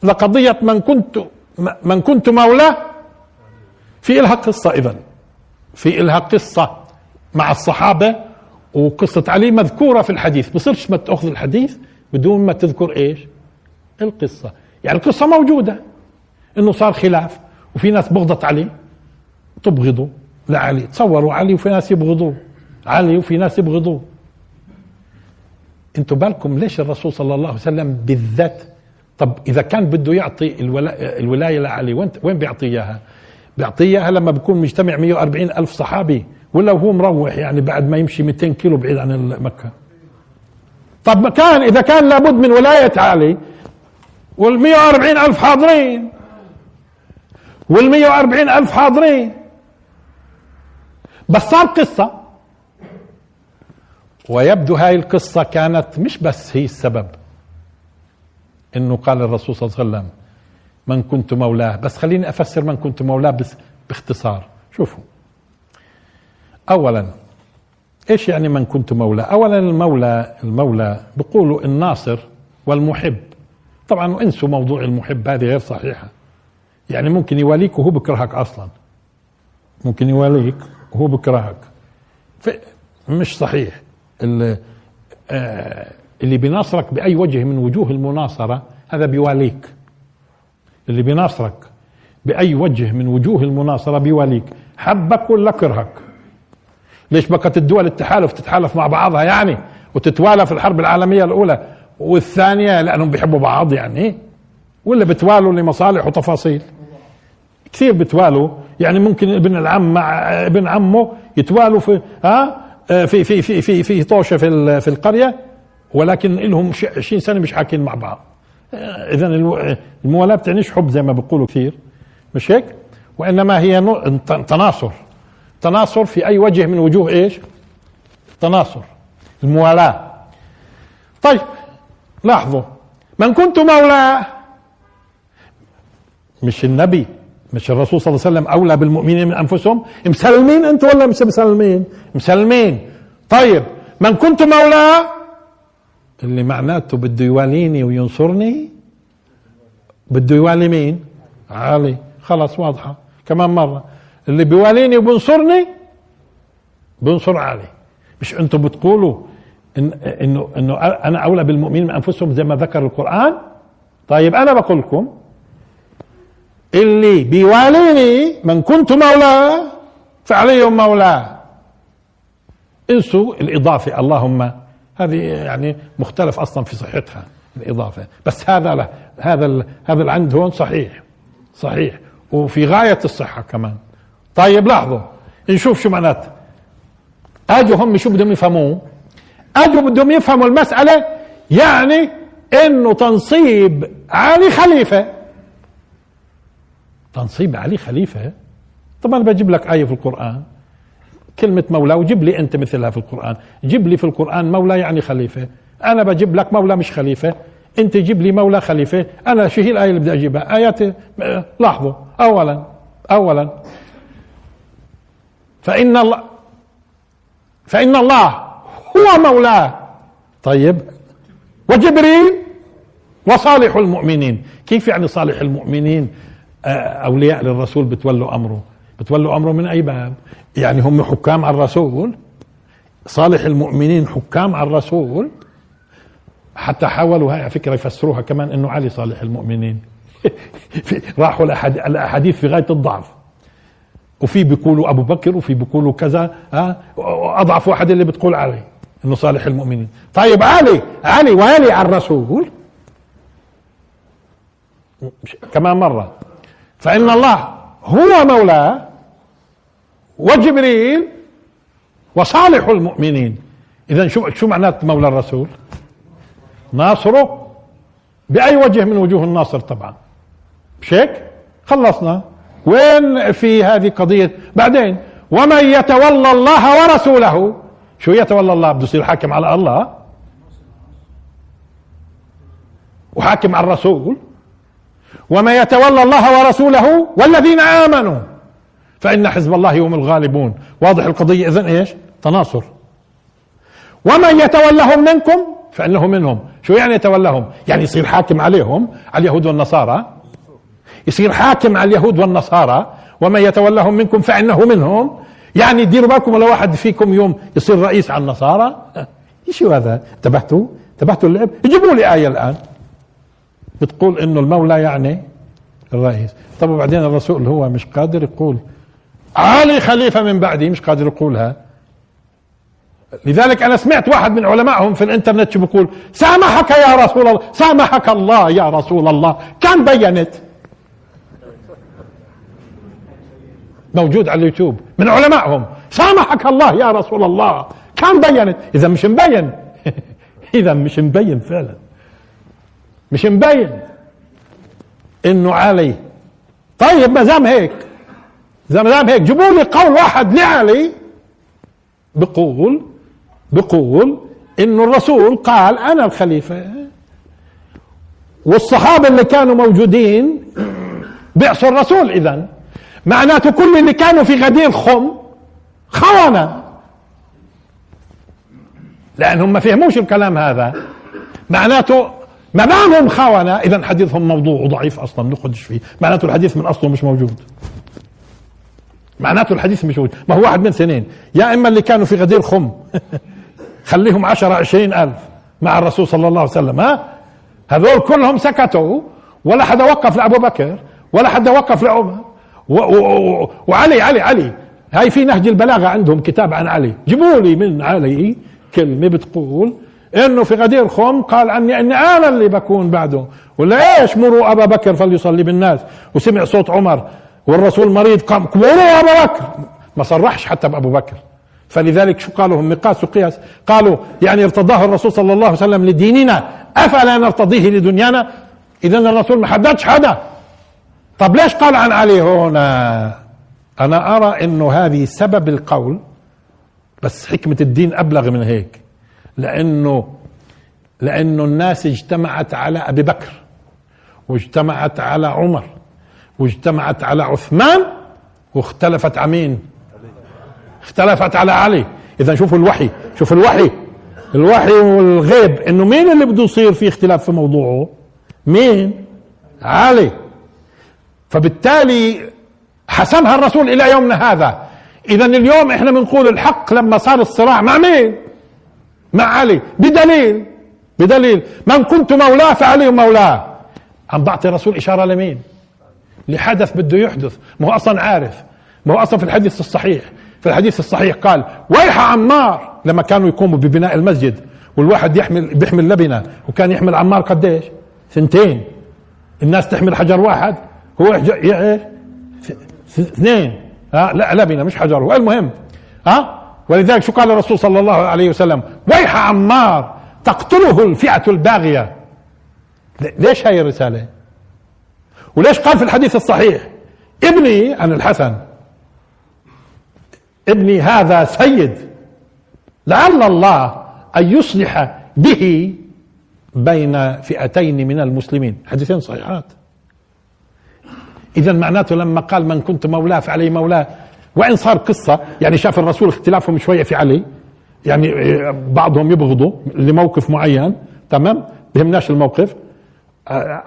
لقضية من كنت من كنت مولاه في إلها قصة إذا في إلها قصة مع الصحابة وقصة علي مذكورة في الحديث. بصيرش ما تأخذ الحديث؟ بدون ما تذكر إيش؟ القصة. يعني القصة موجودة. إنه صار خلاف وفي ناس بغضت عليه. تبغضوا. لعلي تصوروا علي وفي ناس يبغضوه علي وفي ناس يبغضوه أنتوا بالكم ليش الرسول صلى الله عليه وسلم بالذات؟ طب إذا كان بده يعطي الولا... الولاية لعلي وين وين بيعطي إياها؟ بيعطي إياها لما بكون مجتمع 140 ألف صحابي ولا هو مروح يعني بعد ما يمشي 200 كيلو بعيد عن مكة. طب كان إذا كان لابد من ولاية علي وال 140 ألف حاضرين. وال 140 ألف حاضرين. بس صار قصة. ويبدو هاي القصة كانت مش بس هي السبب. إنه قال الرسول صلى الله عليه وسلم من كنت مولاه. بس خليني أفسر من كنت مولاه بس باختصار. شوفوا. اولا إيش يعني من كنت مولاه اولا المولى المولى بيقولوا الناصر والمحب. طبعا انسوا موضوع المحب هذه غير صحيحة. يعني ممكن يواليك وهو بكرهك أصلا. ممكن يواليك وهو بكرهك. مش صحيح. اللي, آه اللي بيناصرك بأي وجه من وجوه المناصرة هذا بيواليك. اللي بيناصرك بأي وجه من وجوه المناصرة بيواليك. حبك ولا كرهك؟ ليش بقت الدول التحالف تتحالف مع بعضها يعني وتتوالى في الحرب العالمية الأولى والثانية لأنهم بيحبوا بعض يعني. ولا بتوالوا لمصالح وتفاصيل. كثير بتوالوا. يعني ممكن ابن العم مع ابن عمه يتوالوا في ها في في في في في طوشة في في القرية ولكن لهم 20 سنة مش حاكين مع بعض. اذا الموالاه بتعنيش حب زي ما بيقولوا كثير. مش هيك؟ وإنما هي تناصر. تناصر في أي وجه من وجوه إيش؟ تناصر الموالاة. طيب لاحظوا من كنت مولاه مش النبي مش الرسول صلى الله عليه وسلم أولى بالمؤمنين من أنفسهم مسلمين أنتم ولا مش مسلمين؟ مسلمين. طيب من كنت مولاه اللي معناته بده يواليني وينصرني؟ بده يوالي مين؟ علي. خلاص واضحة. كمان مرة. اللي بيواليني وبنصرني بنصر علي. مش أنتم بتقولوا إن انه إنه أنا أولى بالمؤمنين من أنفسهم زي ما ذكر القرآن؟ طيب أنا بقول لكم اللي بيواليني من كنت مولاه فعلي مولاه انسوا الإضافة اللهم هذه يعني مختلف أصلا في صحتها الإضافة. بس هذا لا هذا هذا العند هون صحيح صحيح. وفي غاية الصحة كمان. طيب لاحظوا نشوف شو معناته اجوا هم شو بدهم يفهموه اجوا بدهم يفهموا المسألة يعني إنه تنصيب علي خليفة. تنصيب علي خليفة؟ طبعا بجيب لك آية في القرآن. كلمة مولى وجيب لي أنت مثلها في القرآن. جيب لي في القرآن مولى يعني خليفة. أنا بجيب لك مولى مش خليفة. أنت جيب لي مولى خليفة. أنا شو هي الآية اللي بدي أجيبها؟ آيات لاحظوا أولا أولا. فإن الله فإن الله هو مولاه. طيب. وجبريل وصالح المؤمنين. كيف يعني صالح المؤمنين؟ آه، أولياء للرسول بتولوا أمره. بتولوا أمره من أي باب؟ يعني هم حكام على الرسول. صالح المؤمنين حكام على الرسول. حتى حاولوا هاي فكرة يفسروها كمان إنه علي صالح المؤمنين. راحوا الأحاديث في غاية الضعف. وفي بيقولوا أبو بكر وفي بيقولوا كذا ها؟ أضعف واحد اللي بتقول علي إنه صالح المؤمنين. طيب علي علي والي على الرسول. كمان مرة. فإن الله هو مولاه وجبريل وصالح المؤمنين. اذا شو شو معنات مولى الرسول؟ ناصره بأي وجه من وجوه الناصر طبعا. مش هيك خلصنا. وين في هذه قضية؟ بعدين ومن يتولى الله ورسوله. شو يتولى الله؟ بده يصير حاكم على الله. وحاكم على الرسول. ومن يتولى الله ورسوله والذين آمنوا. فإن حزب الله هم الغالبون. واضح القضية؟ إذن إيش؟ تناصر. ومن يتولهم منكم؟ فإنه منهم. شو يعني يتولاهم يعني يصير حاكم عليهم على اليهود والنصارى. يصير حاكم على اليهود والنصارى ومن يتولاهم منكم فإنه منهم. يعني ديروا بالكم لو واحد فيكم يوم يصير رئيس على النصارى؟ شو هذا؟ انتبهتوا؟ انتبهتوا اللعب يجيبوا لي آية الآن. بتقول إنه المولى يعني الرئيس. طب وبعدين الرسول هو مش قادر يقول علي خليفة من بعدي. مش قادر يقولها. لذلك أنا سمعت واحد من علمائهم في الإنترنت شو بيقول سامحك يا رسول الله سامحك الله يا رسول الله. كان بينت. موجود على اليوتيوب من علمائهم. سامحك الله يا رسول الله. كان بينت إذا مش مبين. إذا مش مبين فعلا. مش مبين. إنه علي. طيب ما دام هيك. ما دام هيك جيبوا لي قول واحد لعلي. بقول بقول إنه الرسول قال أنا الخليفة. والصحابة اللي كانوا موجودين بيعصوا الرسول اذا معناته كل اللي كانوا في غدير خم خونة. لانهم ما فهموش الكلام هذا. معناته ما دامهم خونة. اذا حديثهم موضوع وضعيف أصلا نخدش فيه. معناته الحديث من أصله مش موجود. معناته الحديث مش موجود. ما هو واحد من سنين. يا إما اللي كانوا في غدير خم. خليهم عشرة عشرين ألف مع الرسول صلى الله عليه وسلم ها؟ هذول كلهم سكتوا. ولا حدا وقف لأبو بكر ولا حدا وقف لعمر. وعلي علي علي. هاي في نهج البلاغة عندهم كتاب عن علي. جيبوا لي من علي كلمة بتقول إنه في غدير خم قال عني إني أنا اللي بكون بعده. ولا إيش؟ مروا أبا بكر فليصلي بالناس. وسمع صوت عمر والرسول مريض قام مروا أبا بكر؟ ما صرحش حتى بأبو بكر. فلذلك شو قالوا؟ هم مقاس وقياس قالوا يعني ارتضاه الرسول صلى الله عليه وسلم لديننا. أفلا نرتضيه لدنيانا؟ اذا الرسول ما حددش حدا. طب ليش قال عن علي هنا؟ أنا أرى إنه هذه سبب القول بس حكمة الدين أبلغ من هيك. لأنه لأنه الناس اجتمعت على أبي بكر واجتمعت على عمر واجتمعت على عثمان واختلفت على مين؟ اختلفت على علي. إذا شوفوا الوحي شوفوا الوحي. الوحي والغيب إنه مين اللي بده يصير في اختلاف في موضوعه؟ مين؟ علي. فبالتالي حسمها الرسول إلى يومنا هذا. اذا اليوم إحنا بنقول الحق لما صار الصراع مع مين؟ مع علي. بدليل. بدليل. من كنت مولاه فعلي مولاه. عم بعطي الرسول إشارة لمين؟ لحدث بده يحدث. ما هو أصلا عارف. ما هو أصلا في الحديث الصحيح. في الحديث الصحيح قال ويح عمار. لما كانوا يقوموا ببناء المسجد والواحد يحمل بيحمل لبنة وكان يحمل عمار قديش؟ سنتين الناس تحمل حجر واحد. هو إيش؟ اثنين. ها لا لبنه مش حجر هو. المهم ها ولذلك شو قال الرسول صلى الله عليه وسلم؟ ويح عمار تقتله الفئة الباغية. ليش هاي الرسالة؟ وليش قال في الحديث الصحيح؟ ابني عن الحسن. ابني هذا سيد لعل الله أن يصلح به بين فئتين من المسلمين. حديثين صحيحات. اذا معناته لما قال من كنت مولاه فعلي مولاه. وإن صار قصة يعني شاف الرسول اختلافهم شوية في علي. يعني بعضهم يبغضوا لموقف معين. تمام؟ بهمناش الموقف.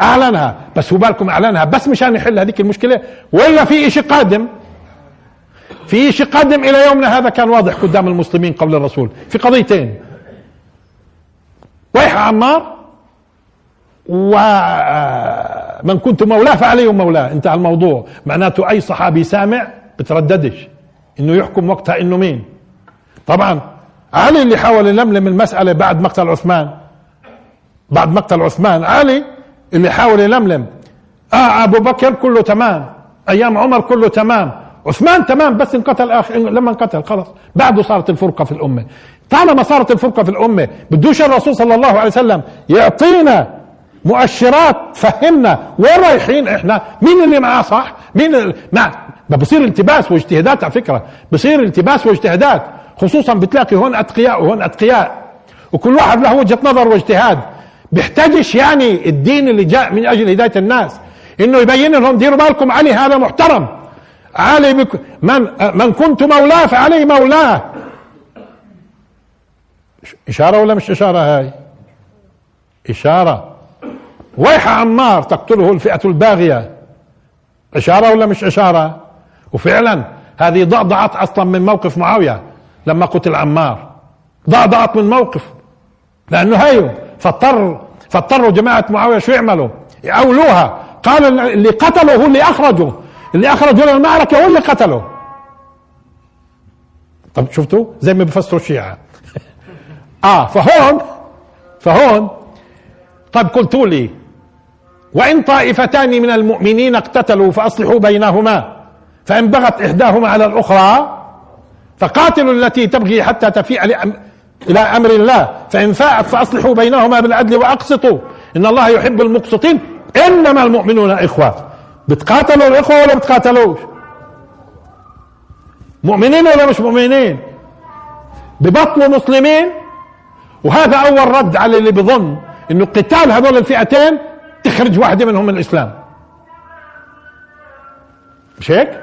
أعلنها. بس هو بالكم أعلنها. بس مشان يحل هذيك المشكلة. ولا في شيء قادم. في شيء قادم إلى يومنا هذا كان واضح قدام المسلمين قبل الرسول. في قضيتين. ويح عمار ومن كنت مولاه فعليه مولاه. انتهى الموضوع. معناته أي صحابي سامع بترددش. إنه يحكم وقتها إنه مين. طبعا علي اللي حاول يلملم المسألة بعد مقتل عثمان. بعد مقتل عثمان. علي اللي حاول يلملم. آه أبو بكر كله تمام. أيام عمر كله تمام. عثمان تمام بس انقتل آخر لما انقتل خلص بعده صارت الفرقة في الأمة. طالما صارت الفرقة في الأمة بدوش الرسول صلى الله عليه وسلم يعطينا مؤشرات فهمنا وين رايحين إحنا؟ مين اللي معاه صح؟ مين ما بصير التباس واجتهادات على فكرة. بصير التباس واجتهادات خصوصا بتلاقي هون أتقياء وهون أتقياء. وكل واحد له وجهة نظر واجتهاد. بيحتاجش يعني الدين اللي جاء من أجل هداية الناس. إنه يبين لهم ديروا بالكم علي هذا محترم. علي بك من من كنت مولاه فعلي مولاه. إشارة ولا مش إشارة هاي؟ إشارة. ويح عمار تقتله الفئة الباغية. إشارة ولا مش إشارة؟ وفعلا هذه ضعضعت أصلا من موقف معاوية لما قتل عمار. ضعضعت من موقف. لأنه هيو فاضطر فاضطروا جماعة معاوية شو يعملوا؟ يأولوها قال اللي قتله هو اللي أخرجه اللي أخرجه للمعركة هو اللي قتله طب شفتوا؟ زي ما بفسروا الشيعة. آه فهون فهون. طيب قلتوا لي وإن طائفتان من المؤمنين اقتتلوا فأصلحوا بينهما فإن بغت إحداهما على الأخرى فقاتلوا التي تبغي حتى تفيء إلى أمر الله فإن فاءت فأصلحوا بينهما بالعدل وأقسطوا. إن الله يحب المقسطين إنما المؤمنون إخوة. بتقاتلوا الإخوة ولا بتقاتلوش؟ مؤمنين ولا مش مؤمنين؟ ببطلوا مسلمين؟ وهذا أول رد على اللي بظن إنه قتال هذول الفئتين تخرج واحدة منهم من الإسلام. مش هيك؟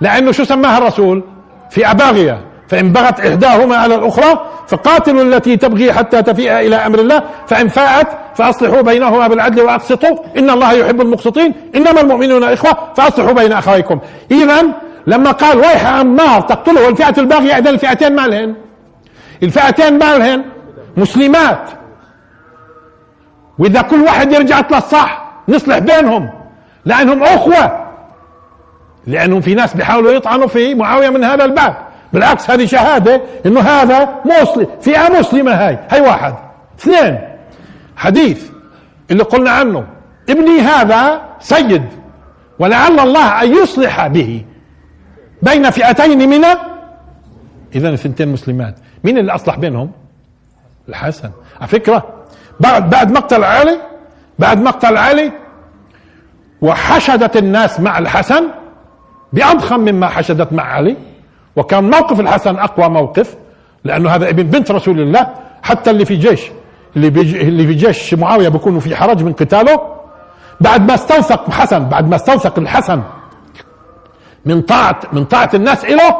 لأنه شو سماها الرسول؟ في أباغية. فإن بغت إحداهما على الأخرى فقاتلوا التي تبغي حتى تفيء إلى أمر الله. فإن فاءت فأصلحوا بينهما بالعدل وأقسطوا. إن الله يحب المقسطين. إنما المؤمنون إخوة فأصلحوا بين أخويكم. إذا لما قال ويح عمار تقتله الفئة الباغية إذا الفئتين مالهن. الفئتين مالهن مسلمات. وإذا كل واحد يرجع للصح نصلح بينهم لأنهم أخوة. لأنهم في ناس بيحاولوا يطعنوا في معاوية من هذا الباب. بالعكس هذه شهادة إنه هذا مسلم فئة مسلمة هاي هاي واحد. اثنين حديث اللي قلنا عنه. ابني هذا سيد ولعل الله أن يصلح به بين فئتين من اذا الثنتين مسلمات. مين اللي أصلح بينهم؟ الحسن. على فكرة بعد بعد مقتل علي بعد مقتل علي وحشدت الناس مع الحسن بأضخم مما حشدت مع علي. وكان موقف الحسن أقوى موقف لأنه هذا ابن بنت رسول الله حتى اللي في جيش اللي بيج اللي في جيش معاوية بيكونوا في حرج من قتاله. بعد ما استوثق حسن بعد ما استوثق الحسن من طاعة من طاعة الناس له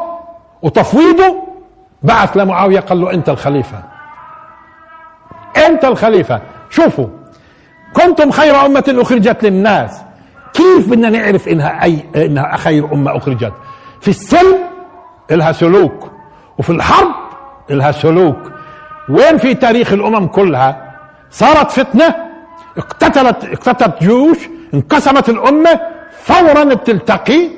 وتفويضه بعث لمعاوية قال له أنت الخليفة. أنت الخليفة. شوفوا كنتم خير أمة أخرجت للناس. كيف بدنا نعرف إنها أي إنها خير أمة أخرجت؟ في السلم إلها سلوك وفي الحرب إلها سلوك. وين في تاريخ الأمم كلها؟ صارت فتنة اقتتلت اقتتلت جيوش انقسمت الأمة فورا بتلتقي.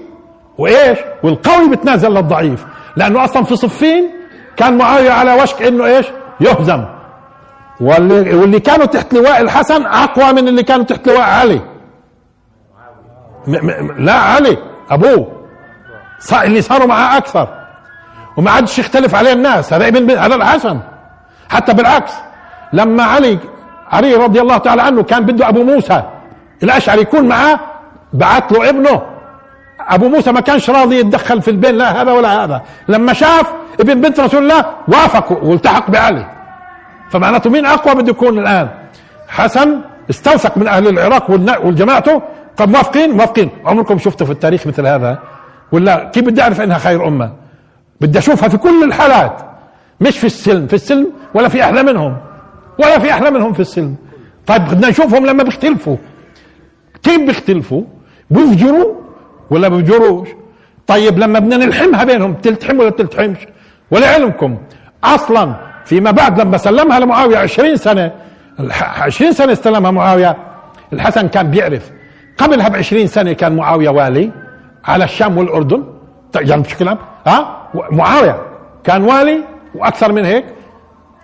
وإيش؟ والقوي بتنازل للضعيف. لأنه أصلا في صفين كان معاوية على وشك إنه إيش؟ يهزم. واللي, كانوا تحت لواء الحسن أقوى من اللي كانوا تحت لواء علي. م م لا علي أبوه. اللي صاروا معاه أكثر. وما عادش يختلف عليه الناس هذا ابن هذا الحسن. حتى بالعكس لما علي علي رضي الله تعالى عنه كان بده أبو موسى الأشعري يكون معاه بعث له ابنه. أبو موسى ما كانش راضي يتدخل في البين لا هذا ولا هذا. لما شاف ابن بنت رسول الله وافق والتحق بعلي. فمعناته مين أقوى بده يكون الآن؟ حسن استوثق من أهل العراق والجماعته. طب موافقين؟ موافقين. عمركم شفتوا في التاريخ مثل هذا؟ ولا كيف بدي أعرف إنها خير أمة؟ بدي أشوفها في كل الحالات. مش في السلم. في السلم ولا في أحلى منهم. ولا في أحلى منهم في السلم. طيب بدنا نشوفهم لما بيختلفوا. كيف بيختلفوا؟ بيفجروا ولا بيفجروش؟ طيب لما بدنا نلحمها بينهم تلتحم ولا بتلتحمش ولعلمكم أصلا فيما بعد لما سلمها لمعاوية 20 سنة 20 سنة استلمها معاوية الحسن كان بيعرف. قبلها ب 20 سنة كان معاوية والي على الشام والأردن. يعني بشكل عام ها؟ معاوية كان والي وأكثر من هيك.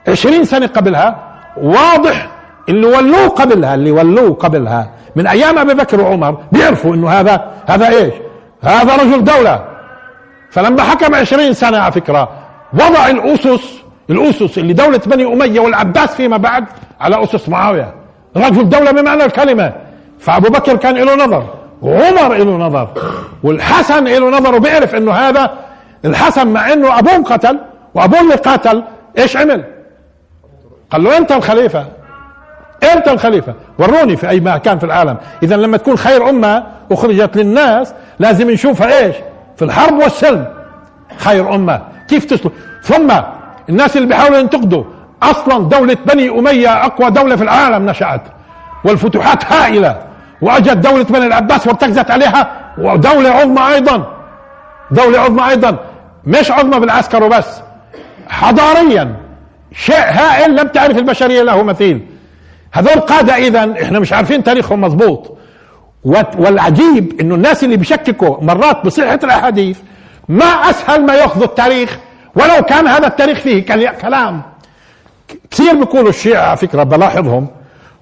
20 سنة قبلها واضح اللي ولوه قبلها اللي ولوه قبلها من أيام أبي بكر وعمر بيعرفوا إنه هذا هذا إيش؟ هذا رجل دولة. فلما حكم 20 سنة على فكرة وضع الأسس الأسس اللي دولة بني أمية والعباس فيما بعد على أسس معاوية. رجل دوله بمعنى الكلمة. فأبو بكر كان له نظر وعمر له نظر والحسن له نظر وبيعرف إنه هذا الحسن مع إنه ابوه قتل وأبوه اللي قاتل إيش عمل؟ قال له أنت الخليفة. أنت الخليفة. وروني في أي مكان في العالم. اذا لما تكون خير أمة أخرجت للناس لازم نشوفها إيش؟ في الحرب والسلم. خير أمة. كيف تسلك؟ ثم الناس اللي بيحاولوا ينتقدوا. أصلا دولة بني أمية أقوى دولة في العالم نشأت. والفتوحات هائلة. وأجت دولة بني العباس وارتكزت عليها. ودولة عظمى أيضا. دولة عظمى أيضا. مش عظمى بالعسكر وبس. حضاريا. شيء هائل لم تعرف البشرية له مثيل. هذول قادة اذا إحنا مش عارفين تاريخهم مضبوط والعجيب إنه الناس اللي بيشككوا مرات بصحة الأحاديث ما أسهل ما يأخذوا التاريخ. ولو كان هذا التاريخ فيه كلام. كثير بيقولوا الشيعة على فكرة بلاحظهم.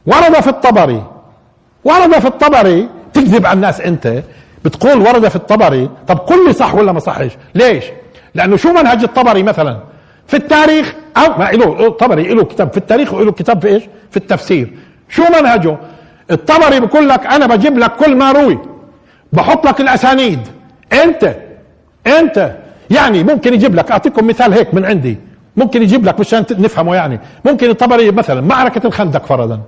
ورد في الطبري ورد في الطبري. تكذب على الناس أنت. بتقول ورد في الطبري. طب قل لي صح ولا ما صحش؟ ليش؟ لأنه شو منهج الطبري مثلا؟ في التاريخ أو ما له الطبري له كتاب. في التاريخ وله كتاب في إيش؟ في التفسير. شو منهجه؟ الطبري بقول لك أنا بجيب لك كل ما روي. بحط لك الأسانيد. أنت أنت. يعني ممكن يجيب لك اعطيكم مثال هيك من عندي ممكن يجيب لك مشان نفهمه يعني ممكن الطبري مثلا معركة الخندق فرضا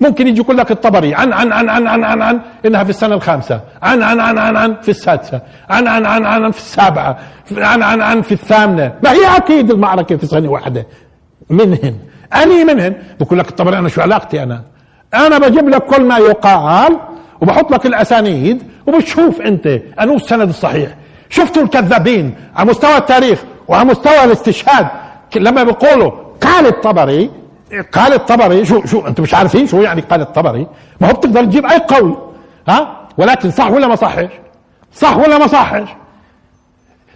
ممكن يجي يقول لك الطبري عن عن عن عن عن عن عن انها في السنة الخامسه عن عن عن عن عن في السادسه عن عن عن عن في السابعه عن عن عن في الثامنه ما هي أكيد المعركه في سنه واحدة منهن اني منهن بقول لك الطبري أنا شو علاقتي أنا أنا بجيب لك كل ما يقال وبحط لك الاسانيد وبتشوف انت انو السند الصحيح شفتوا الكذابين على مستوى التاريخ وعلى مستوى الاستشهاد؟ لما بيقولوا قال الطبري قال الطبري شو شو أنتم مش عارفين شو يعني قال الطبري؟ ما هو بتقدر تجيب أي قول ها؟ ولكن صح ولا ما صحش صح ولا ما صحش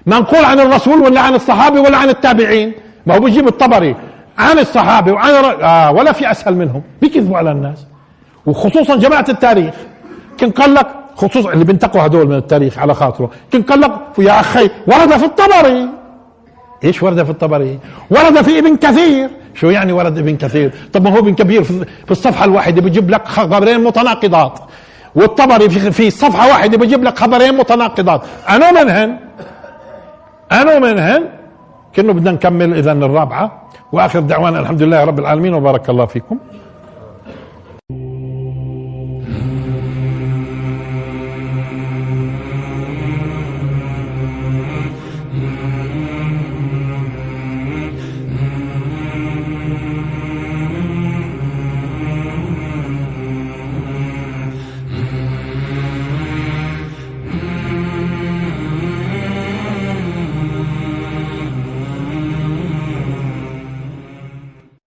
منقول عن الرسول ولا عن الصحابي ولا عن التابعين؟ ما هو بيجيب الطبري عن الصحابي وعن آه ولا في أسهل منهم بيكذبوا على الناس. وخصوصا جماعة التاريخ. كن قال لك خصوصا اللي بينتقوا هدول من التاريخ على خاطره. لك يا أخي ورد في الطبري. إيش ورد في الطبري؟ ورد في ابن كثير. شو يعني ورد ابن كثير؟ طب ما هو ابن كبير في الصفحة الواحدة بيجيب لك خبرين متناقضات. والطبري في, في صفحة واحدة بيجيب لك خبرين متناقضات. أنا منهن أنا منهن كأنه بدنا نكمل إذا الرابعة. وآخر دعوانا الحمد لله رب العالمين وبارك الله فيكم.